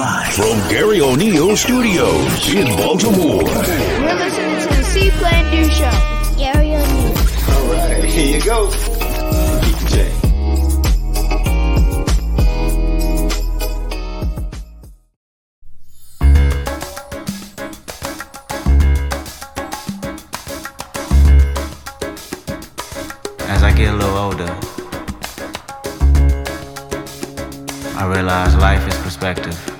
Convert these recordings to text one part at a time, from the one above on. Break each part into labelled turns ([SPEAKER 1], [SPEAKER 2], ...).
[SPEAKER 1] Live from Garry O'Neal Studios in Baltimore.
[SPEAKER 2] You're listening to the See Plan Do Show. Garry O'Neal.
[SPEAKER 3] All right, here you go. Keep the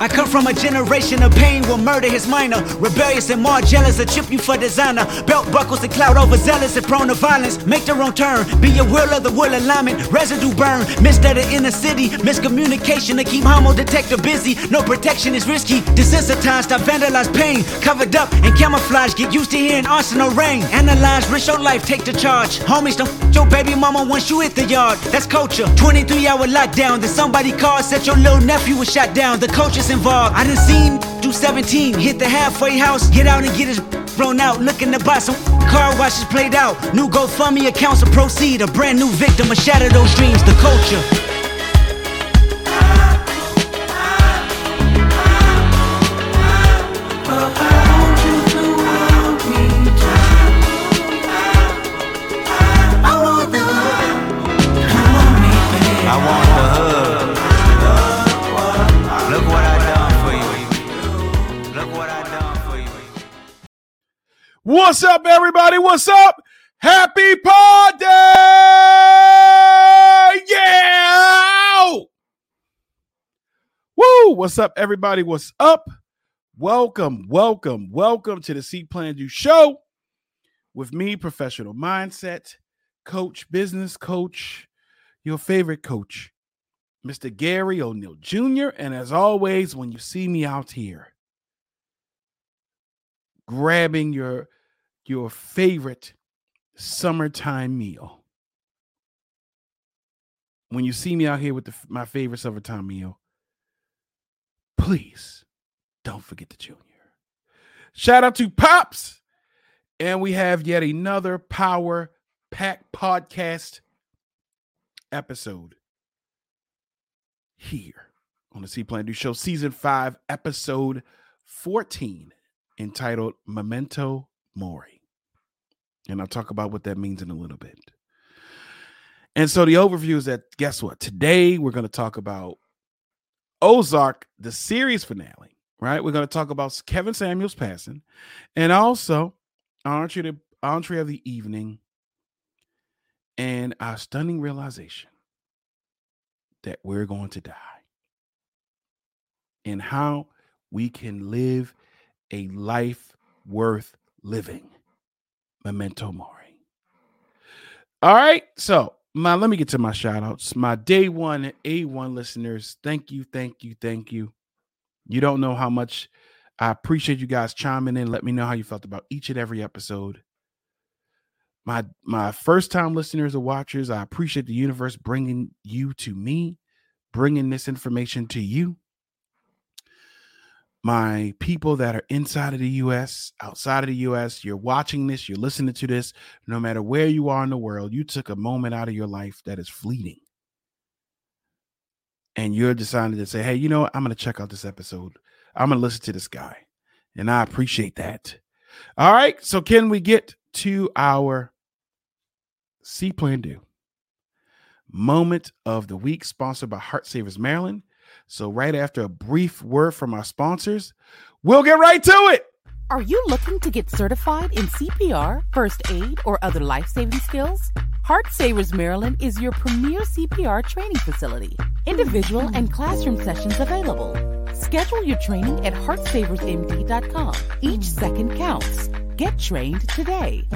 [SPEAKER 4] I come from a generation of pain will murder his minor. Rebellious and more jealous, a chip you for designer. Belt buckles and cloud overzealous and prone to violence. Make the wrong turn, be your will of the will alignment. Residue burn, missed at the inner city. Miscommunication to keep homo detector busy. No protection is risky. Desensitized, I vandalize pain. Covered up and camouflage, get used to hearing arsenal rain. Analyze, risk your life, take the charge. Homies, don't your baby mama once you hit the yard. That's culture. 23 hour lockdown, then somebody called, said your little nephew was shot down. The culture's involved. I done seen do 17, hit the halfway house, get out and get his blown out. Looking to buy some car washes played out. New GoFundMe accounts to proceed. A brand new victim of shatter those dreams. The culture.
[SPEAKER 5] What's up, everybody? What's up? Happy Pod Day! Yeah! Woo! What's up, everybody? What's up? Welcome, welcome, welcome to the See Plan Do Show with me, professional mindset coach, business coach, your favorite coach, Mr. Garry O'Neal Jr. And as always, when you see me out here, grabbing your your favorite summertime meal. When you see me out here with the, my favorite summertime meal, please don't forget the junior. Shout out to Pops. And we have yet another Power Pack podcast episode here on the See Plan Do Show, season five, episode 14, entitled Memento Mori. And I'll talk about what that means in a little bit. And so the overview is that guess what? Today we're going to talk about Ozark, the series finale, right? We're going to talk about Kevin Samuels passing and also entree, the, entree of the evening and our stunning realization that we're going to die and how we can live a life worth living. Memento Mori. All right. So, my let me get to my shout outs. My day one A1 listeners, thank you, thank you, thank you. You don't know how much I appreciate you guys chiming in. Let me know how you felt about each and every episode. My my first time listeners or watchers, I appreciate the universe bringing you to me, bringing this information to you my people that are inside of the US, outside of the US, you're watching this, you're listening to this, no matter where you are in the world, you took a moment out of your life that is fleeting. And you're deciding to say, hey, you know what? I'm going to check out this episode. I'm going to listen to this guy. And I appreciate that. All right. So, can we get to our See Plan Do moment of the week, sponsored by Heart Savers Maryland? So, right after a brief word from our sponsors, we'll get right to it.
[SPEAKER 6] Are you looking to get certified in CPR, first aid, or other life saving skills? Heart Savers Maryland is your premier CPR training facility. Individual and classroom sessions available. Schedule your training at heartsaversmd.com. Each second counts. Get trained today.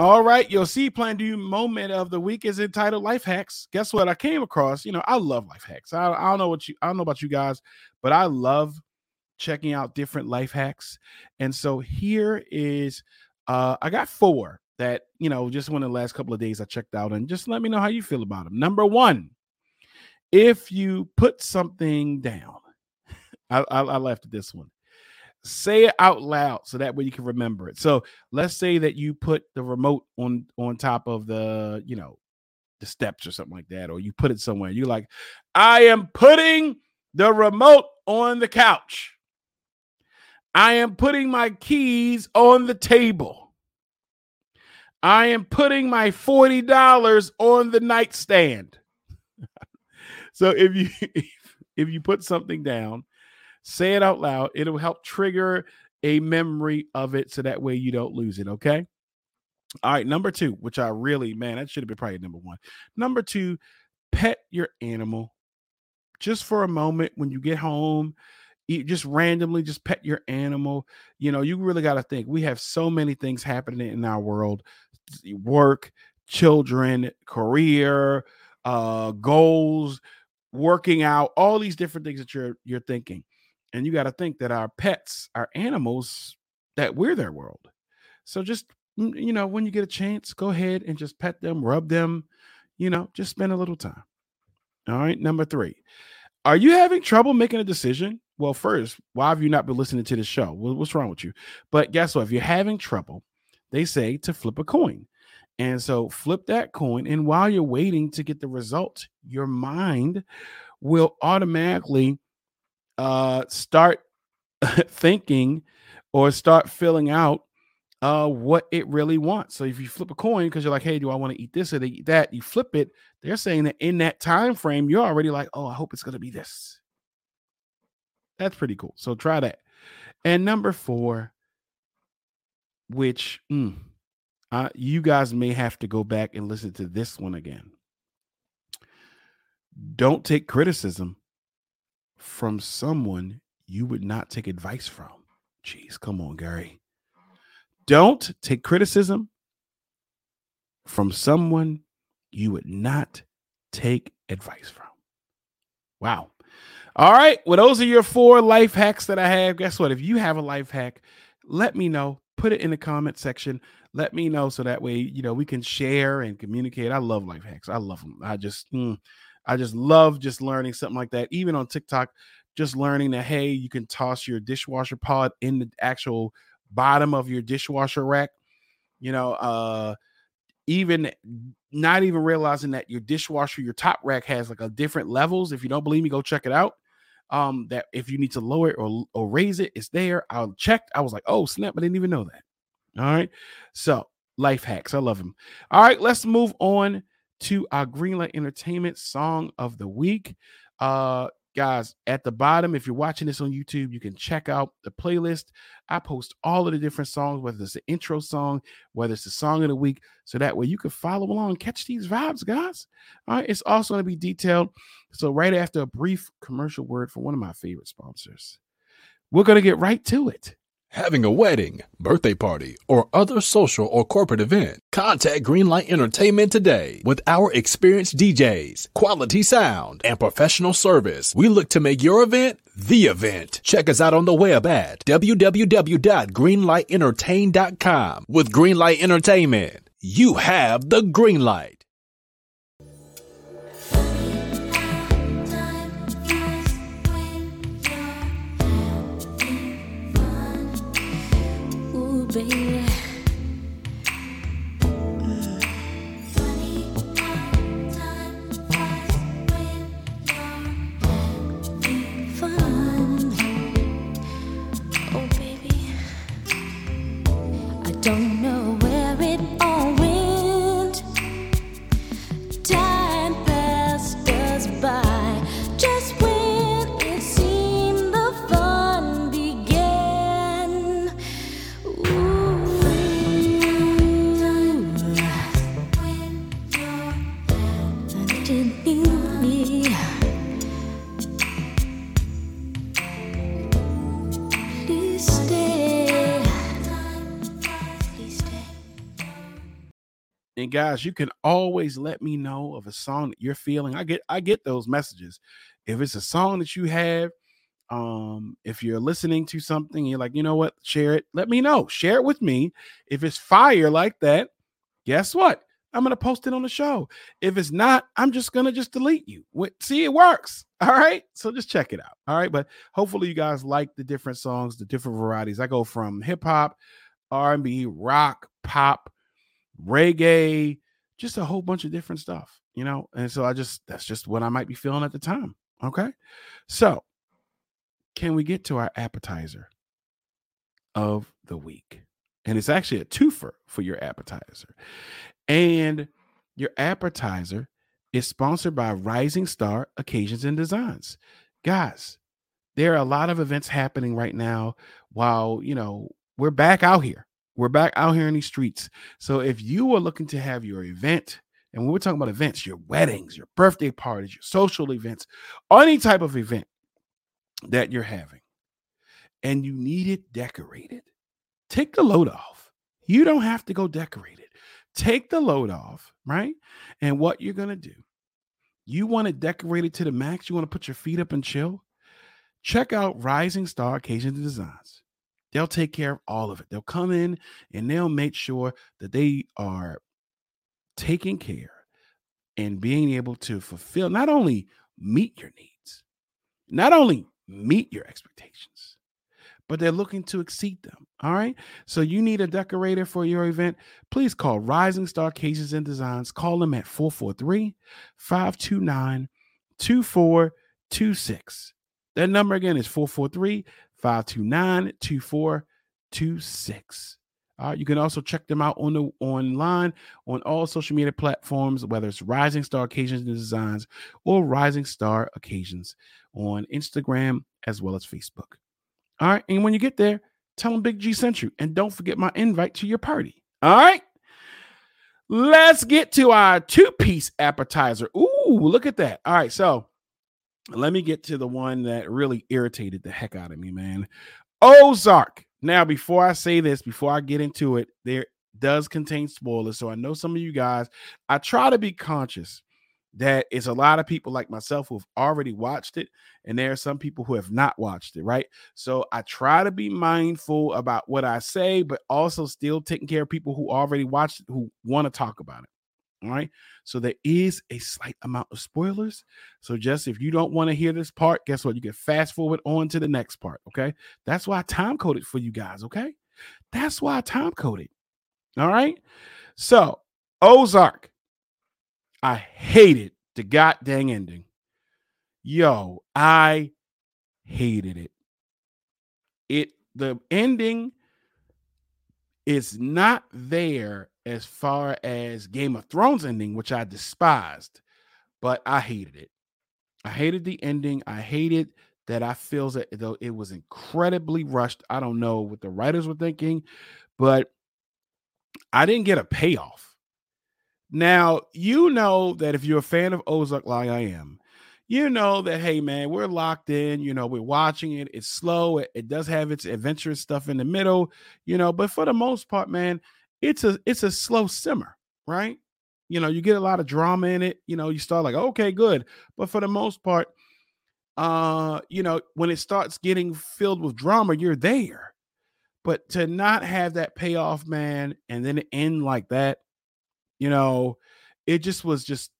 [SPEAKER 5] All right, your See Plan Do moment of the week is entitled Life Hacks. Guess what? I came across, you know, I love life hacks. I, I don't know what you, I don't know about you guys, but I love checking out different life hacks. And so here is uh I got four that, you know, just one of the last couple of days I checked out and just let me know how you feel about them. Number 1, if you put something down. I I, I laughed at this one. Say it out loud so that way you can remember it. So let's say that you put the remote on on top of the, you know, the steps or something like that, or you put it somewhere. You're like, I am putting the remote on the couch. I am putting my keys on the table. I am putting my $40 on the nightstand. so if you if you put something down, say it out loud, it'll help trigger a memory of it so that way you don't lose it, okay? All right, number 2, which I really, man, that should have been probably number 1. Number 2, pet your animal just for a moment when you get home you just randomly just pet your animal you know you really got to think we have so many things happening in our world work children career uh goals working out all these different things that you're you're thinking and you got to think that our pets our animals that we're their world so just mm, you know when you get a chance go ahead and just pet them rub them you know just spend a little time all right. Number three, are you having trouble making a decision? Well, first, why have you not been listening to the show? What's wrong with you? But guess what? If you're having trouble, they say to flip a coin. And so flip that coin. And while you're waiting to get the result, your mind will automatically uh, start thinking or start filling out uh, what it really wants. So if you flip a coin because you're like, hey, do I want to eat this or eat that? You flip it. They're saying that in that time frame, you're already like, oh, I hope it's going to be this. That's pretty cool. So try that. And number four, which mm, uh, you guys may have to go back and listen to this one again. Don't take criticism from someone you would not take advice from. Jeez, come on, Garry. Don't take criticism from someone you would not take advice from. Wow. All right. Well, those are your four life hacks that I have. Guess what? If you have a life hack, let me know. Put it in the comment section. Let me know so that way, you know, we can share and communicate. I love life hacks. I love them. I just, mm, I just love just learning something like that. Even on TikTok, just learning that, hey, you can toss your dishwasher pod in the actual bottom of your dishwasher rack. You know, uh, even not even realizing that your dishwasher, your top rack has like a different levels. If you don't believe me, go check it out. Um, that if you need to lower it or, or raise it, it's there. I checked. I was like, oh snap, I didn't even know that. All right. So life hacks. I love them. All right, let's move on to our Greenlight Entertainment song of the week. Uh guys at the bottom if you're watching this on youtube you can check out the playlist. I post all of the different songs whether it's the intro song whether it's the song of the week so that way you can follow along catch these vibes guys. All right it's also going to be detailed. So right after a brief commercial word for one of my favorite sponsors we're going to get right to it
[SPEAKER 7] Having a wedding, birthday party, or other social or corporate event, contact Greenlight Entertainment today. With our experienced DJs, quality sound, and professional service, we look to make your event the event. Check us out on the web at www.greenlightentertain.com. With Greenlight Entertainment, you have the green light.
[SPEAKER 8] Baby. Fun. Oh, baby. I don't
[SPEAKER 5] guys you can always let me know of a song that you're feeling i get i get those messages if it's a song that you have Um, if you're listening to something, you're like, you know what, share it. Let me know. Share it with me. If it's fire like that, guess what? I'm gonna post it on the show. If it's not, I'm just gonna just delete you. See, it works. All right. So just check it out. All right. But hopefully you guys like the different songs, the different varieties. I go from hip hop, R&B, rock, pop, reggae, just a whole bunch of different stuff, you know. And so I just that's just what I might be feeling at the time. Okay. So can we get to our appetizer of the week? And it's actually a twofer for your appetizer. And your appetizer is sponsored by Rising Star Occasions and Designs. Guys, there are a lot of events happening right now while, you know, we're back out here. We're back out here in these streets. So if you are looking to have your event, and when we're talking about events, your weddings, your birthday parties, your social events, any type of event that you're having, and you need it decorated, take the load off. You don't have to go decorate it. Take the load off, right? And what you're going to do, you want to decorate it to the max, you want to put your feet up and chill. Check out Rising Star Occasions and Designs. They'll take care of all of it. They'll come in and they'll make sure that they are taking care and being able to fulfill not only meet your needs, not only meet your expectations, but they're looking to exceed them. All right. So you need a decorator for your event. Please call Rising Star Occasions and Designs. Call them at 443 529 2426. That number again is 443 529 2426. All right, you can also check them out on the online on all social media platforms, whether it's Rising Star Occasions and Designs or Rising Star Occasions on Instagram as well as Facebook. All right, and when you get there, tell them Big G sent you, and don't forget my invite to your party. All right, let's get to our two-piece appetizer. Ooh, look at that! All right, so let me get to the one that really irritated the heck out of me, man. Ozark. Now, before I say this, before I get into it, there does contain spoilers. So I know some of you guys, I try to be conscious that it's a lot of people like myself who've already watched it, and there are some people who have not watched it, right? So I try to be mindful about what I say, but also still taking care of people who already watched it who want to talk about it. All right. So there is a slight amount of spoilers. So just if you don't want to hear this part, guess what? You can fast forward on to the next part. Okay. That's why I time coded for you guys. Okay. That's why I time coded. All right. So Ozark. I hated the goddamn ending. Yo, I hated it. It the ending is not there as far as Game of Thrones ending, which I despised, but I hated it. I hated the ending. I hated that I feel that though it was incredibly rushed. I don't know what the writers were thinking, but I didn't get a payoff. Now, you know that if you're a fan of Ozark like I am, you know that hey man, we're locked in, you know, we're watching it. It's slow, it, it does have its adventurous stuff in the middle, you know, but for the most part, man, it's a it's a slow simmer, right? You know, you get a lot of drama in it. You know, you start like, okay, good. But for the most part, uh, you know, when it starts getting filled with drama, you're there. But to not have that payoff, man, and then end like that, you know, it just was just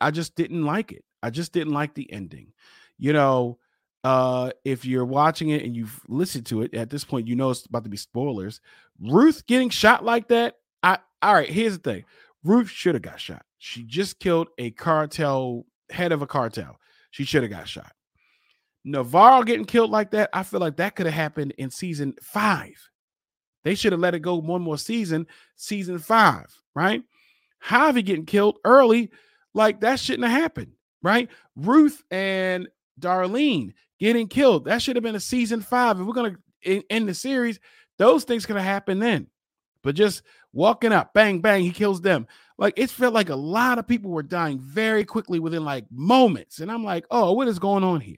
[SPEAKER 5] I just didn't like it. I just didn't like the ending. You know, uh if you're watching it and you've listened to it at this point you know it's about to be spoilers ruth getting shot like that i all right here's the thing. Ruth should have got shot. She just killed a cartel head of a cartel. She should have got shot. Navarro getting killed like that i feel like that could have happened in season five. They should have let it go one more season season five right? Javi getting killed early like that shouldn't have happened right? Ruth and darlene getting killed. That should have been a season five. If we're gonna end the series, those things could have happened then. But just walking up, bang, bang, he kills them. Like it felt like a lot of people were dying very quickly within like moments. And I'm like, oh, what is going on here?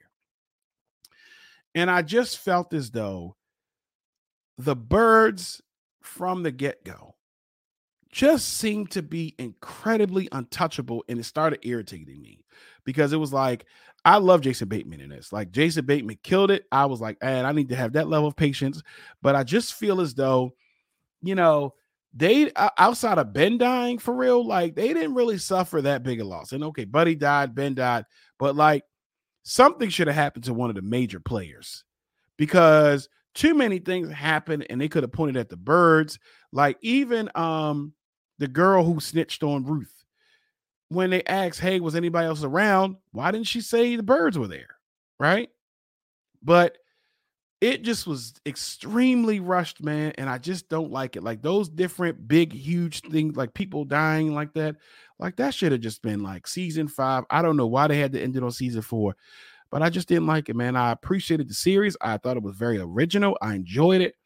[SPEAKER 5] And I just felt as though the Byrdes from the get-go just seemed to be incredibly untouchable and it started irritating me because it was like I love Jason Bateman in this. Like Jason Bateman killed it. I was like, and I need to have that level of patience. But I just feel as though, you know, they outside of Ben dying for real, like they didn't really suffer that big a loss. And okay, Buddy died, Ben died, but like something should have happened to one of the major players because too many things happened and they could have pointed at the Byrdes. Like even um the girl who snitched on Ruth when they asked, Hey, was anybody else around? Why didn't she say the Byrdes were there? Right. But it just was extremely rushed, man. And I just don't like it. Like those different big, huge things, like people dying like that, like that should have just been like season five. I don't know why they had to end it on season four, but I just didn't like it, man. I appreciated the series. I thought it was very original. I enjoyed it,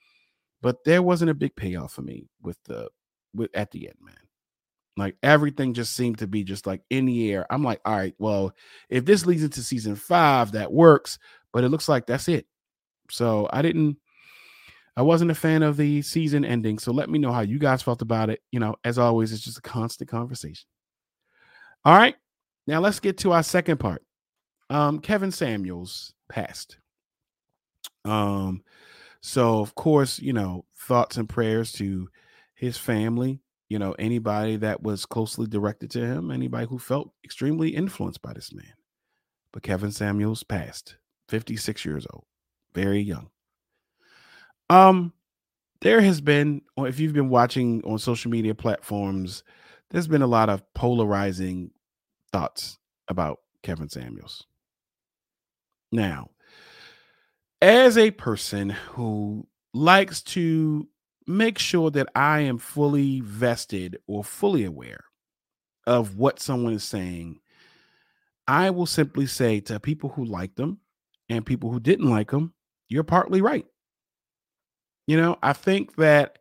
[SPEAKER 5] but there wasn't a big payoff for me with the with at the end, man. Like everything just seemed to be just like in the air. I'm like, all right, well, if this leads into season five, that works, but it looks like that's it. So I didn't, I wasn't a fan of the season ending. So let me know how you guys felt about it. You know, as always, it's just a constant conversation. All right. Now let's get to our second part. Um, Kevin Samuels passed. Um, so of course, you know, thoughts and prayers to his family, you know, anybody that was closely directed to him, anybody who felt extremely influenced by this man. But Kevin Samuels passed, 56 years old, very young. Um, there has been, or if you've been watching on social media platforms, there's been a lot of polarizing thoughts about Kevin Samuels. Now, as a person who likes to make sure that I am fully vested or fully aware of what someone is saying, I will simply say to people who liked them and people who didn't like them, you're partly right. You know, I think that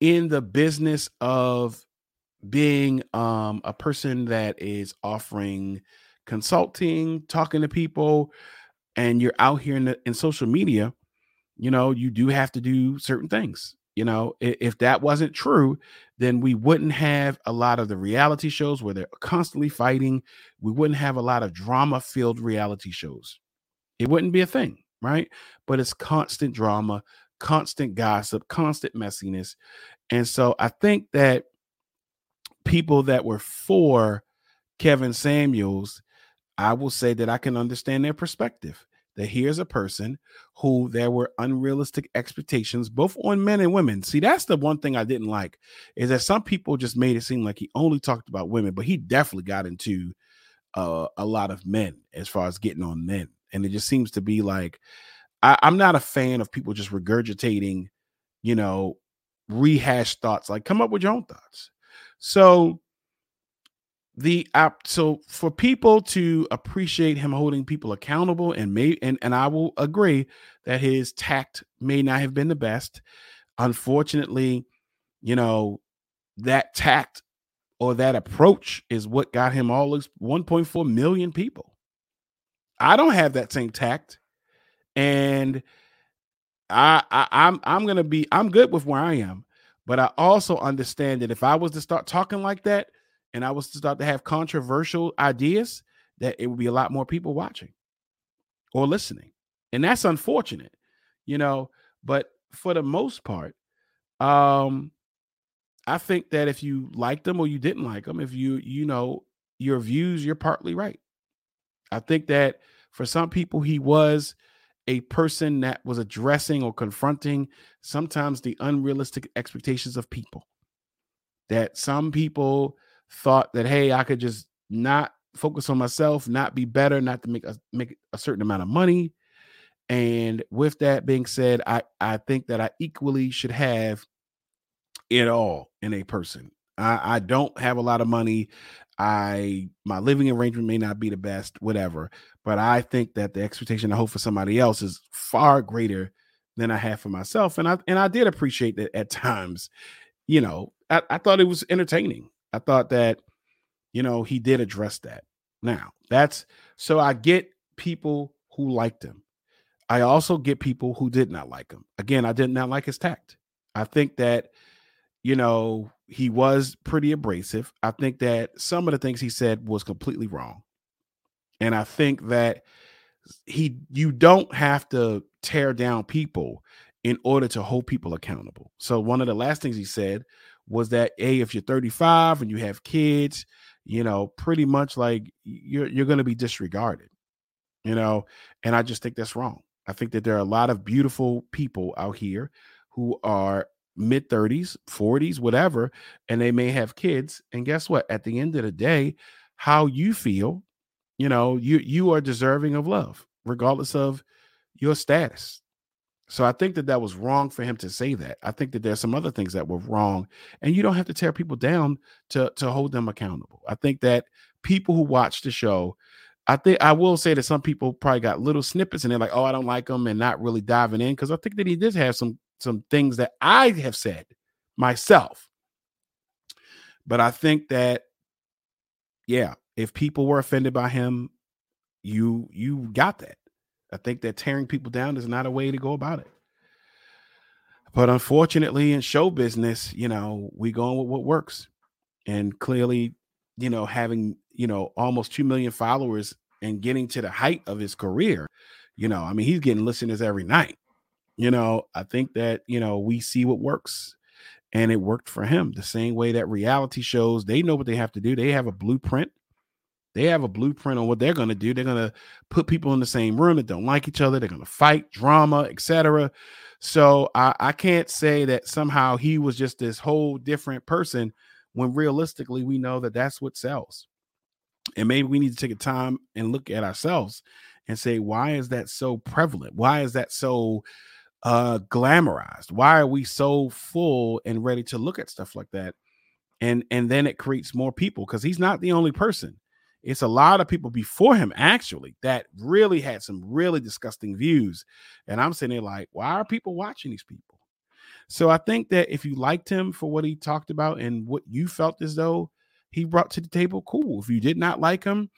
[SPEAKER 5] in the business of being um, a person that is offering consulting, talking to people, and you're out here in, the, in social media, you know, you do have to do certain things. You know, i- if that wasn't true, then we wouldn't have a lot of the reality shows where they're constantly fighting. We wouldn't have a lot of drama filled reality shows. It wouldn't be a thing, right? But it's constant drama, constant gossip, constant messiness. And so I think that people that were for Kevin Samuels, I will say that I can understand their perspective. That here's a person who there were unrealistic expectations, both on men and women. See, that's the one thing I didn't like is that some people just made it seem like he only talked about women, but he definitely got into uh, a lot of men as far as getting on men. And it just seems to be like I, I'm not a fan of people just regurgitating, you know, rehashed thoughts. Like, come up with your own thoughts. So the app so for people to appreciate him holding people accountable and may and, and I will agree that his tact may not have been the best. Unfortunately, you know, that tact or that approach is what got him all those 1.4 million people. I don't have that same tact. And I, I I'm I'm gonna be I'm good with where I am, but I also understand that if I was to start talking like that and I was to start to have controversial ideas, that it would be a lot more people watching or listening. And that's unfortunate, you know. But for the most part, um, I think that if you liked them or you didn't like them, if you, you know, your views, you're partly right. I think that for some people, he was a person that was addressing or confronting sometimes the unrealistic expectations of people. That some people thought that, hey, I could just not focus on myself, not be better, not to make a make a certain amount of money. And with that being said, I I think that I equally should have it all in a person. I, I don't have a lot of money. I my living arrangement may not be the best, whatever. But I think that the expectation I hope for somebody else is far greater than I have for myself. And I and I did appreciate that at times, you know, I, I thought it was entertaining. I thought that, you know, he did address that. Now, that's so I get people who liked him. I also get people who did not like him. Again, I did not like his tact. I think that, you know, he was pretty abrasive. I think that some of the things he said was completely wrong. And I think that he you don't have to tear down people in order to hold people accountable. So one of the last things he said was that hey, if you're 35 and you have kids, you know, pretty much like you're you're going to be disregarded. You know, and I just think that's wrong. I think that there are a lot of beautiful people out here who are mid 30s, 40s, whatever, and they may have kids. And guess what? At the end of the day, how you feel, you know, you you are deserving of love, regardless of your status. So I think that that was wrong for him to say that. I think that there's some other things that were wrong, and you don't have to tear people down to to hold them accountable. I think that people who watch the show, I think I will say that some people probably got little snippets and they're like, "Oh, I don't like him," and not really diving in because I think that he did have some some things that I have said myself. But I think that, yeah, if people were offended by him, you you got that. I think that tearing people down is not a way to go about it. But unfortunately, in show business, you know, we going with what works. And clearly, you know, having, you know, almost 2 million followers and getting to the height of his career, you know, I mean, he's getting listeners every night. You know, I think that, you know, we see what works and it worked for him the same way that reality shows, they know what they have to do. They have a blueprint they have a blueprint on what they're going to do. They're going to put people in the same room that don't like each other. They're going to fight, drama, etc. So I, I can't say that somehow he was just this whole different person when realistically we know that that's what sells. And maybe we need to take a time and look at ourselves and say, why is that so prevalent? Why is that so uh glamorized? Why are we so full and ready to look at stuff like that? And and then it creates more people because he's not the only person it's a lot of people before him actually that really had some really disgusting views. And I'm sitting there like, why are people watching these people? So I think that if you liked him for what he talked about and what you felt as though he brought to the table, cool. If you did not like him,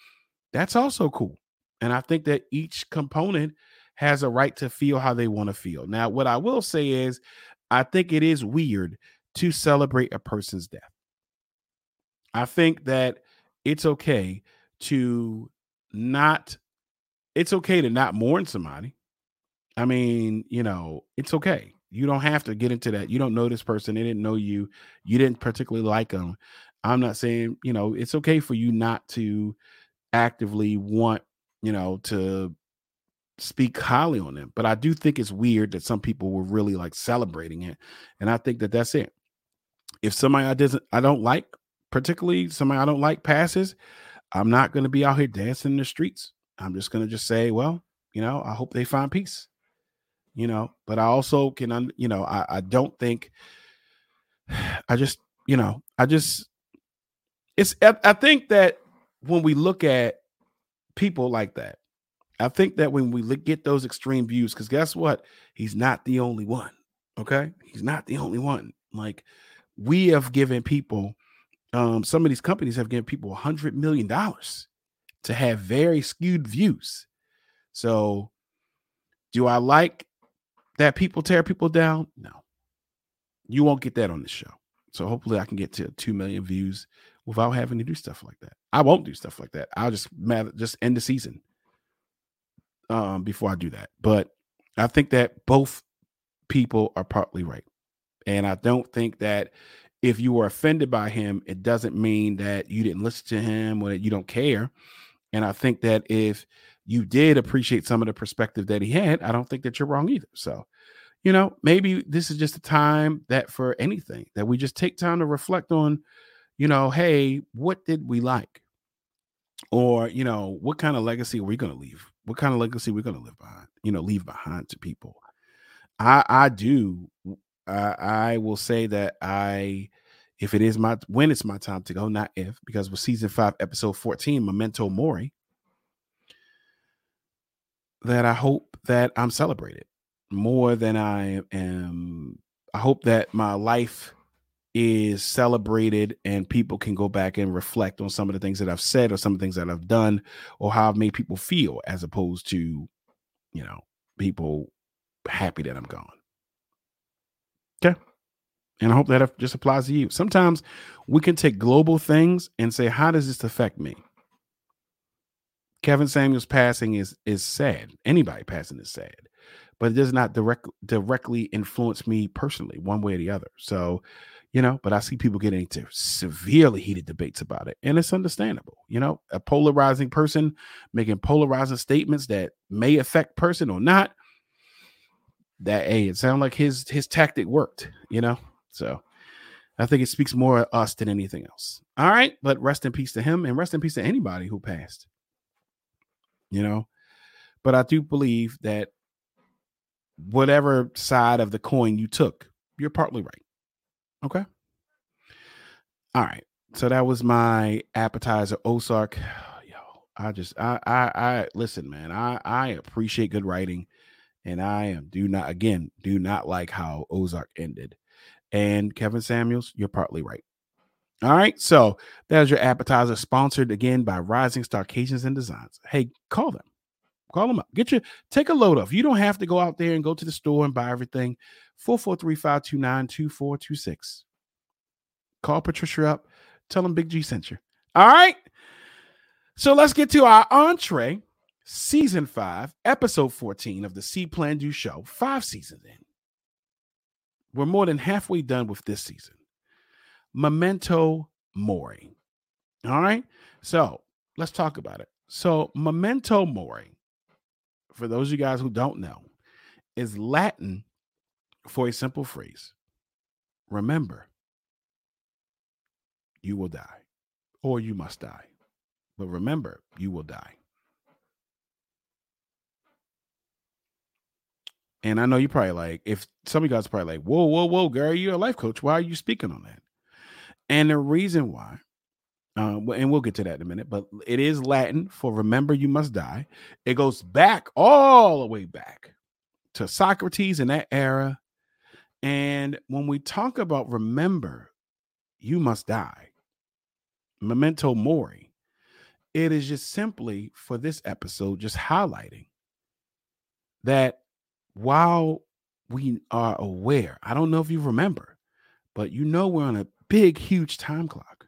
[SPEAKER 5] that's also cool. And I think that each component has a right to feel how they want to feel. Now, what I will say is, I think it is weird to celebrate a person's death. I think that it's okay to not it's okay to not mourn somebody. I mean, you know, it's okay. You don't have to get into that. You don't know this person. They didn't know you. You didn't particularly like them. I'm not saying, you know, it's okay for you not to actively want, you know, to speak highly on them. But I do think it's weird that some people were really like celebrating it. And I think that that's it. If somebody I doesn't I don't like, particularly somebody I don't like passes, I'm not going to be out here dancing in the streets. I'm just going to just say, well, you know, I hope they find peace. You know, but I also can, you know, I, I don't think, I just, you know, I just, it's, I, think that when we look at people like that, I think that when we get those extreme views, because guess what? He's not the only one. Okay. He's not the only one. Like we have given people um, some of these companies have given people a hundred million dollars to have very skewed views. So, do I like that people tear people down? No, you won't get that on the show. So hopefully, I can get to two million views without having to do stuff like that. I won't do stuff like that. I'll just just end the season um, before I do that. But I think that both people are partly right, and I don't think that if you were offended by him, it doesn't mean that you didn't listen to him or that you don't care. And I think that if you did appreciate some of the perspective that he had, I don't think that you're wrong either. So, you know, maybe this is just a time that for anything that we just take time to reflect on, you know, hey, what did we like? Or, you know, what kind of legacy are we going to leave? What kind of legacy are we going to live behind, you know, leave behind to people? I I do uh, I will say that I, if it is my when it's my time to go, not if, because with season five, episode 14, Memento Mori, that I hope that I'm celebrated more than I am. I hope that my life is celebrated and people can go back and reflect on some of the things that I've said or some of the things that I've done or how I've made people feel as opposed to, you know, people happy that I'm gone. Okay. And I hope that just applies to you. Sometimes we can take global things and say, how does this affect me? Kevin Samuels passing is is sad. Anybody passing is sad, but it does not direct directly influence me personally, one way or the other. So, you know, but I see people getting into severely heated debates about it, and it's understandable. You know, a polarizing person making polarizing statements that may affect person or not. That hey, it sounded like his his tactic worked. You know, so I think it speaks more of us than anything else. All right, but rest in peace to him, and rest in peace to anybody who passed you know. But I do believe that whatever side of the coin you took, you're partly right. Okay. All right. So that was my appetizer, Ozark. Yo, I just I I I listen, man. I I appreciate good writing, and I am do not again do not like how Ozark ended. And Kevin Samuels, you're partly right. All right. So there's your appetizer, sponsored again by Rising Star Occasions and Designs. Hey, call them. Call them up. Get your take a load off. You don't have to go out there and go to the store and buy everything. 443-529-2426. Call Patricia up. Tell them Big G sent you. All right. So let's get to our entree, season five, episode 14 of the See Plan Do Show, five seasons in. We're more than halfway done with this season. Memento Mori. All right. So let's talk about it. So, Memento Mori, for those of you guys who don't know, is Latin for a simple phrase Remember, you will die, or you must die. But remember, you will die. And I know you probably like, if some of you guys are probably like, whoa, whoa, whoa, Garry, you're a life coach. Why are you speaking on that? And the reason why, uh, and we'll get to that in a minute, but it is Latin for remember you must die. It goes back all the way back to Socrates in that era. And when we talk about remember, you must die, memento mori, it is just simply for this episode, just highlighting that while we are aware, I don't know if you remember, but you know we're on a big, huge time clock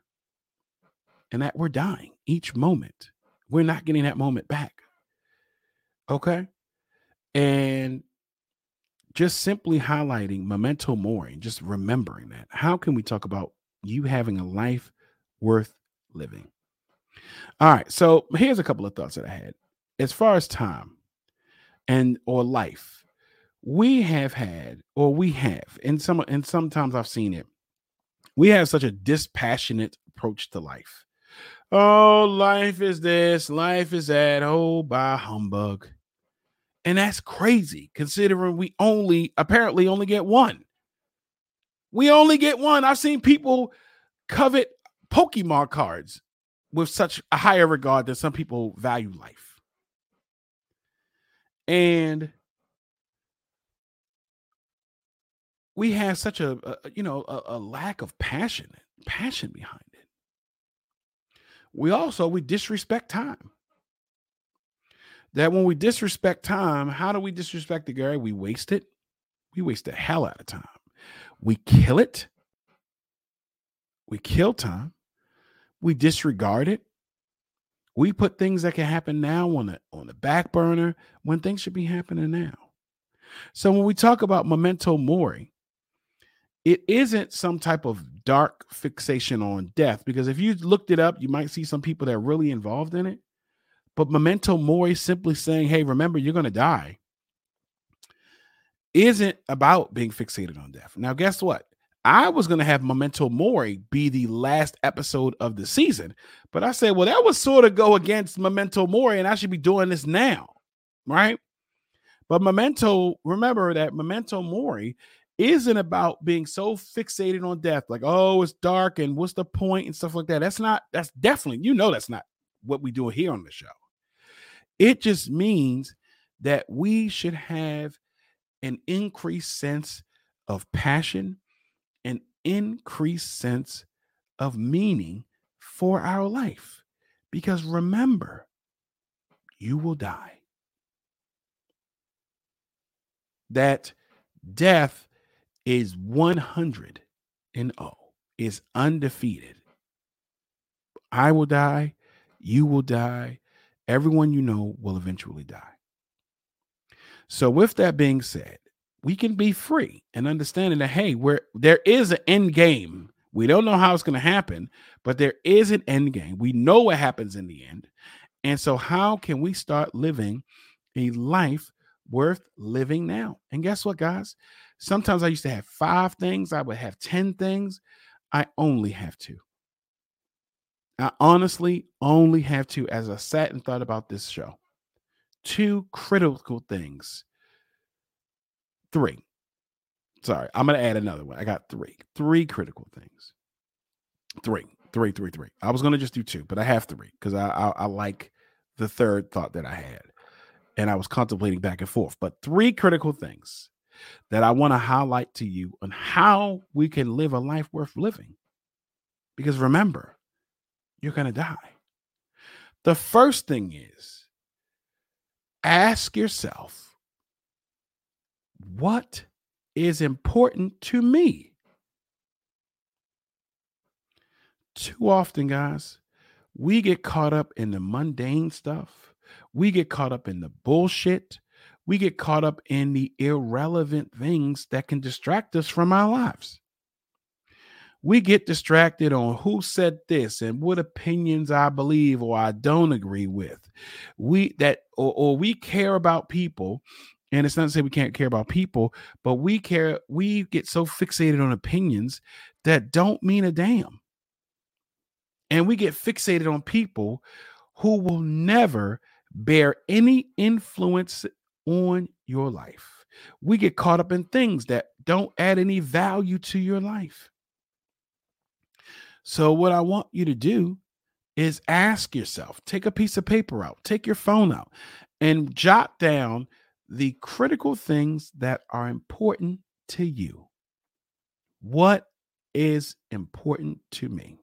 [SPEAKER 5] and that we're dying each moment. We're not getting that moment back. Okay. And just simply highlighting memento mori, just remembering that. How can we talk about you having a life worth living? All right. So here's a couple of thoughts that I had. As far as time and or life, we have had, or we have, and some and sometimes I've seen it. We have such a dispassionate approach to life. Oh, life is this, life is that. Oh, by humbug. And that's crazy considering we only apparently only get one. We only get one. I've seen people covet Pokemon cards with such a higher regard than some people value life. And we have such a, a you know a, a lack of passion passion behind it. We also we disrespect time. That when we disrespect time how do we disrespect the guy we waste it. We waste the hell out of time. We kill it. We kill time. We disregard it. We put things that can happen now on the on the back burner when things should be happening now. So when we talk about memento mori it isn't some type of dark fixation on death because if you looked it up, you might see some people that are really involved in it. But memento mori, simply saying, hey, remember, you're going to die, isn't about being fixated on death. Now, guess what? I was going to have memento mori be the last episode of the season, but I said, well, that would sort of go against memento mori, and I should be doing this now, right? But memento, remember that memento mori isn't about being so fixated on death, like, oh, it's dark and what's the point and stuff like that. That's not, that's definitely, you know, that's not what we do here on the show. It just means that we should have an increased sense of passion, an increased sense of meaning for our life. Because remember, you will die. That death is 100 and 0, is undefeated. I will die, you will die, everyone you know will eventually die. So, with that being said, we can be free and understanding that hey, where there is an end game. We don't know how it's going to happen, but there is an end game. We know what happens in the end. And so, how can we start living a life worth living now? And guess what, guys? Sometimes I used to have five things, I would have 10 things. I only have two. I honestly only have two as I sat and thought about this show. Two critical things. Three. Sorry, I'm going to add another one. I got three. Three critical things. Three, three, three, three. I was going to just do two, but I have three because I, I, I like the third thought that I had. And I was contemplating back and forth. But three critical things that I want to highlight to you on how we can live a life worth living. Because remember, you're going to die. The first thing is ask yourself, what is important to me? Too often, guys, we get caught up in the mundane stuff. We get caught up in the bullshit. We get caught up in the irrelevant things that can distract us from our lives. We get distracted on who said this and what opinions I believe or I don't agree with. We that or, or we care about people and it's not to say we can't care about people, but we care, we get so fixated on opinions that don't mean a damn. And we get fixated on people who will never bear any influence on your life. We get caught up in things that don't add any value to your life. So, what I want you to do is ask yourself take a piece of paper out, take your phone out, and jot down the critical things that are important to you. What is important to me?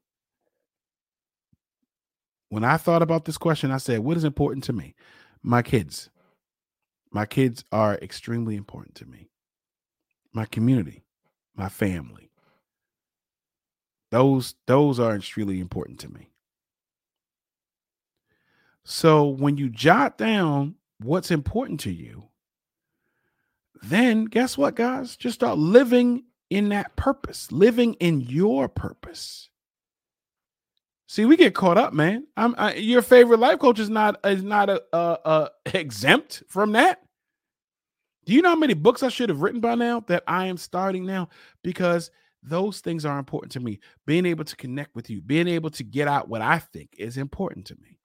[SPEAKER 5] When I thought about this question, I said, What is important to me? My kids. My kids are extremely important to me. My community, my family. Those those are extremely important to me. So when you jot down what's important to you, then guess what, guys? Just start living in that purpose, living in your purpose. See, we get caught up, man. I'm I, your favorite life coach is not is not a, a, a exempt from that. Do you know how many books I should have written by now that I am starting now because those things are important to me. Being able to connect with you, being able to get out what I think is important to me.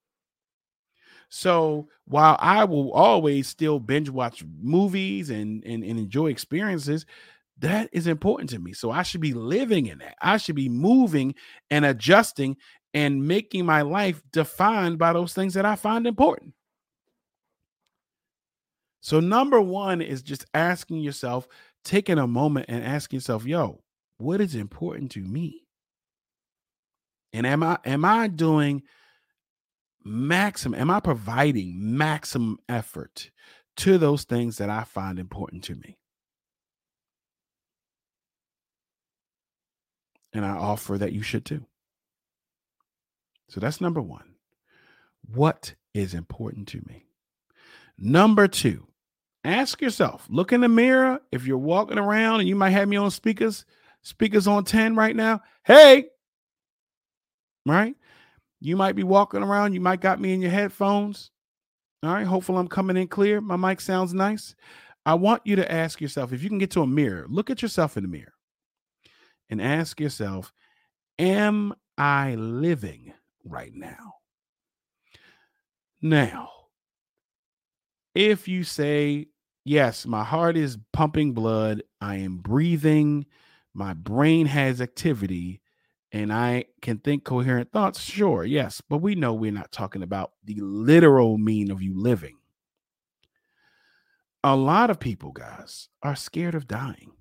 [SPEAKER 5] So while I will always still binge watch movies and, and, and enjoy experiences, that is important to me. So I should be living in that. I should be moving and adjusting and making my life defined by those things that I find important. So, number one is just asking yourself, taking a moment and asking yourself, yo, what is important to me? And am I am I doing maximum am I providing maximum effort to those things that I find important to me? And I offer that you should too. So that's number 1. What is important to me? Number 2, ask yourself, look in the mirror if you're walking around and you might have me on speakers, speakers on 10 right now. Hey, right? You might be walking around, you might got me in your headphones. All right, hopefully I'm coming in clear. My mic sounds nice. I want you to ask yourself if you can get to a mirror, look at yourself in the mirror and ask yourself, Am I living right now? Now, if you say, Yes, my heart is pumping blood, I am breathing, my brain has activity, and I can think coherent thoughts, sure, yes, but we know we're not talking about the literal mean of you living. A lot of people, guys, are scared of dying.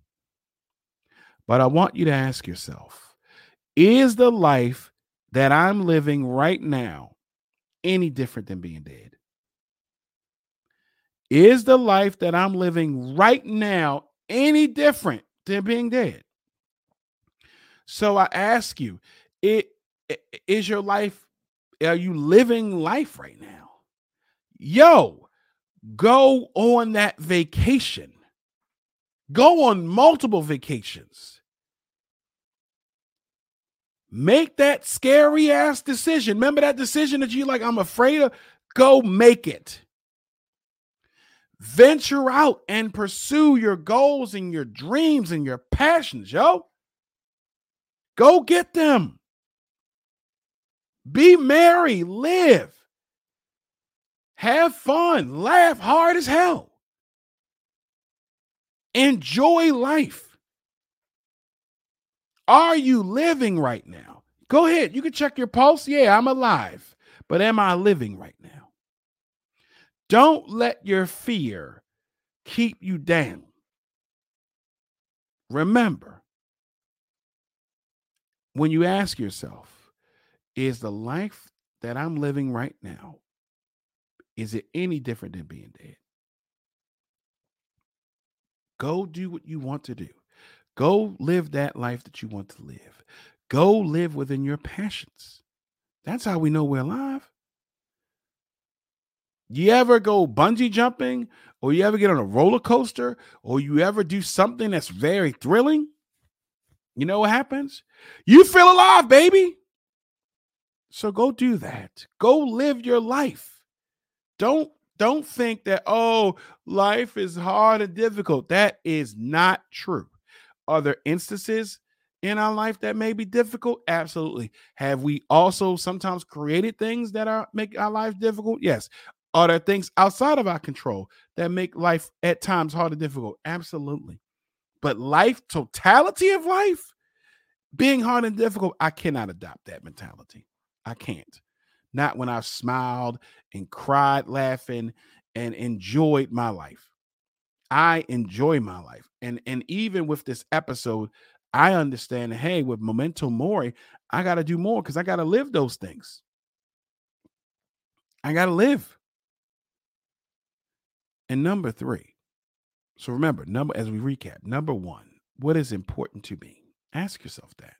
[SPEAKER 5] But I want you to ask yourself is the life that I'm living right now any different than being dead? Is the life that I'm living right now any different than being dead? So I ask you, it is your life, are you living life right now? Yo, go on that vacation. Go on multiple vacations. Make that scary ass decision. Remember that decision that you like, I'm afraid of? Go make it. Venture out and pursue your goals and your dreams and your passions, yo. Go get them. Be merry, live. Have fun, laugh hard as hell. Enjoy life. Are you living right now? Go ahead. You can check your pulse. Yeah, I'm alive. But am I living right now? Don't let your fear keep you down. Remember, when you ask yourself, is the life that I'm living right now, is it any different than being dead? Go do what you want to do. Go live that life that you want to live. Go live within your passions. That's how we know we're alive. You ever go bungee jumping or you ever get on a roller coaster or you ever do something that's very thrilling? You know what happens? You feel alive, baby. So go do that. Go live your life. Don't don't think that oh, life is hard and difficult. That is not true. Are there instances in our life that may be difficult? Absolutely. Have we also sometimes created things that are make our life difficult? Yes. Are there things outside of our control that make life at times hard and difficult? Absolutely. But life, totality of life, being hard and difficult, I cannot adopt that mentality. I can't. Not when I've smiled and cried, laughing, and enjoyed my life. I enjoy my life. And and even with this episode, I understand, hey, with Memento Mori, I got to do more because I got to live those things. I got to live. And number three, so remember, number as we recap, number one, what is important to me? Ask yourself that.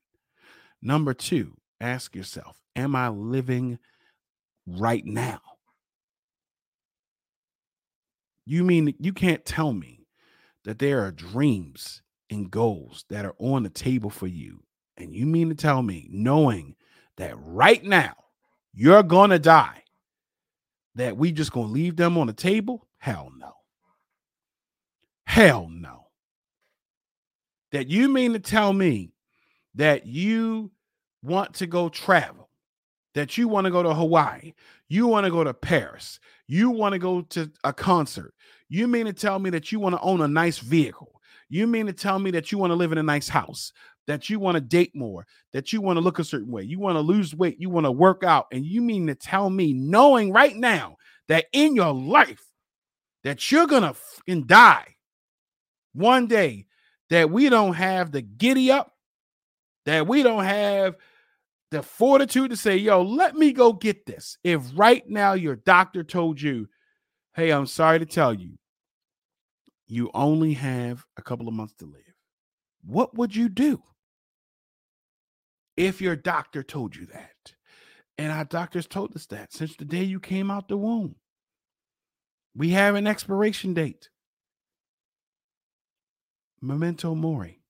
[SPEAKER 5] Number two, ask yourself, am I living right now? You mean you can't tell me that there are dreams and goals that are on the table for you? And you mean to tell me, knowing that right now you're going to die, that we just going to leave them on the table? Hell no. Hell no. That you mean to tell me that you want to go travel, that you want to go to Hawaii, you want to go to Paris, you want to go to a concert. You mean to tell me that you want to own a nice vehicle? You mean to tell me that you want to live in a nice house, that you want to date more, that you want to look a certain way, you want to lose weight, you want to work out, and you mean to tell me, knowing right now that in your life that you're gonna fucking die one day, that we don't have the giddy up, that we don't have the fortitude to say, yo, let me go get this. If right now your doctor told you, hey, I'm sorry to tell you, you only have a couple of months to live, what would you do if your doctor told you that? And our doctors told us that since the day you came out the womb. We have an expiration date. Memento mori.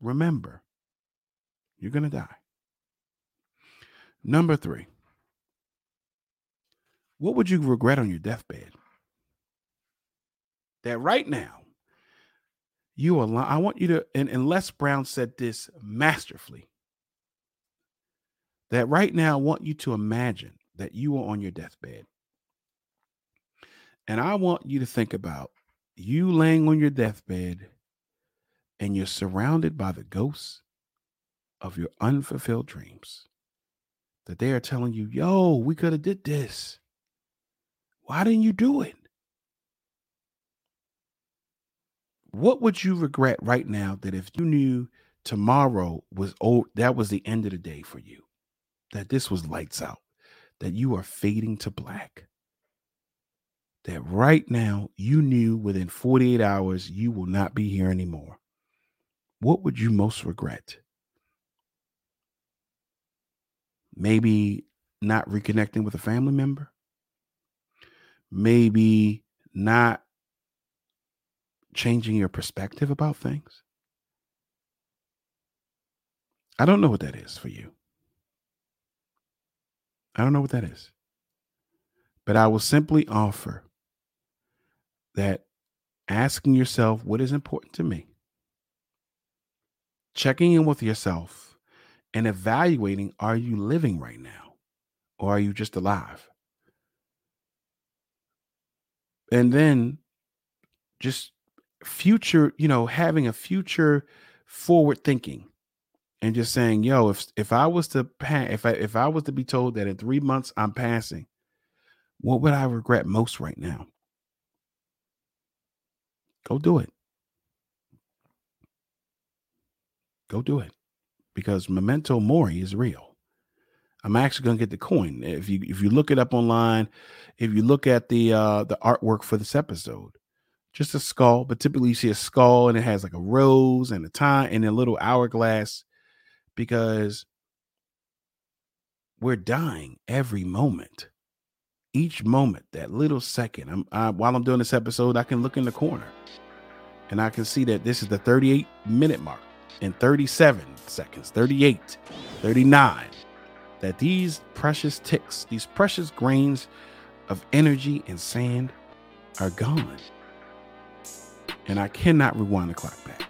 [SPEAKER 5] Remember, you're going to die. Number three, what would you regret on your deathbed? That right now, you are, I want you to, and, and Les Brown said this masterfully. That right now, I want you to imagine that you are on your deathbed. And I want you to think about you laying on your deathbed and you're surrounded by the ghosts of your unfulfilled dreams. That they are telling you, yo, we could have did this. Why didn't you do it? What would you regret right now that if you knew tomorrow was old, that was the end of the day for you? That this was lights out, that you are fading to black that right now you knew within 48 hours you will not be here anymore, what would you most regret? Maybe not reconnecting with a family member? maybe not changing your perspective about things. I don't know what that is for you. I don't know what that is. But I will simply offer that asking yourself what is important to me, checking in with yourself, and evaluating are you living right now or are you just alive? And then just future, you know, having a future forward thinking and just saying, yo, if if I was to pass, if I if I was to be told that in three months I'm passing, what would I regret most right now? Go do it. Go do it. Because memento mori is real. I'm actually gonna get the coin. If you if you look it up online, if you look at the uh the artwork for this episode, just a skull, but typically you see a skull and it has like a rose and a time and a little hourglass because we're dying every moment. Each moment, that little second. I'm I, while I'm doing this episode, I can look in the corner and I can see that this is the 38 minute mark in 37 seconds, 38, 39. That these precious ticks, these precious grains of energy and sand are gone. And I cannot rewind the clock back.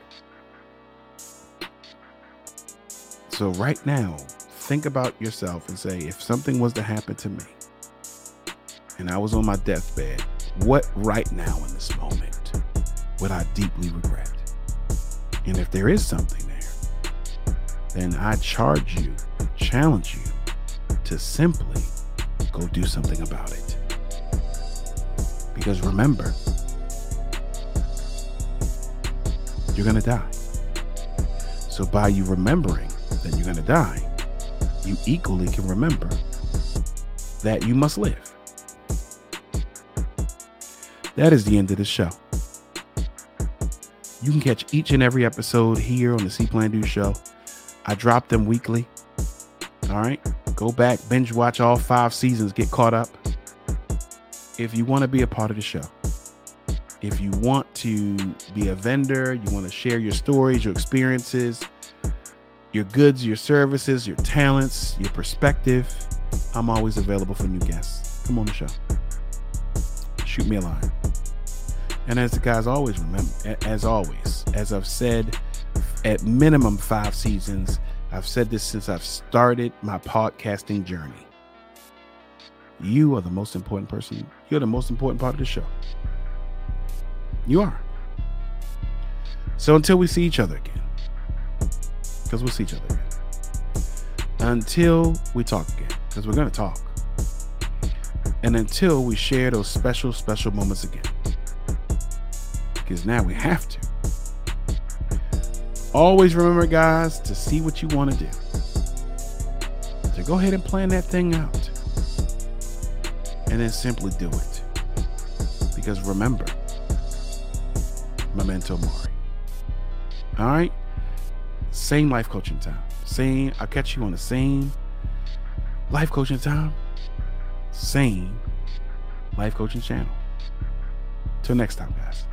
[SPEAKER 5] So, right now, think about yourself and say if something was to happen to me and I was on my deathbed, what right now in this moment would I deeply regret? And if there is something there, then I charge you, challenge you to simply go do something about it. Because remember, you're going to die. So, by you remembering that you're going to die, you equally can remember that you must live. That is the end of the show. You can catch each and every episode here on the See Plan Do Show. I drop them weekly. All right. Go back, binge watch all five seasons, get caught up. If you want to be a part of the show, if you want to be a vendor, you want to share your stories, your experiences, your goods, your services, your talents, your perspective, I'm always available for new guests. Come on the show. Shoot me a line. And as the guys always remember, as always, as I've said, at minimum five seasons, I've said this since I've started my podcasting journey. You are the most important person. You're the most important part of the show. You are. So until we see each other again, because we'll see each other again. Until we talk again, because we're going to talk. And until we share those special, special moments again. Because now we have to. Always remember, guys, to see what you want to do. So go ahead and plan that thing out. And then simply do it. Because remember, memento mori. All right? Same life coaching time. Same, I'll catch you on the same life coaching time. Same life coaching channel. Till next time, guys.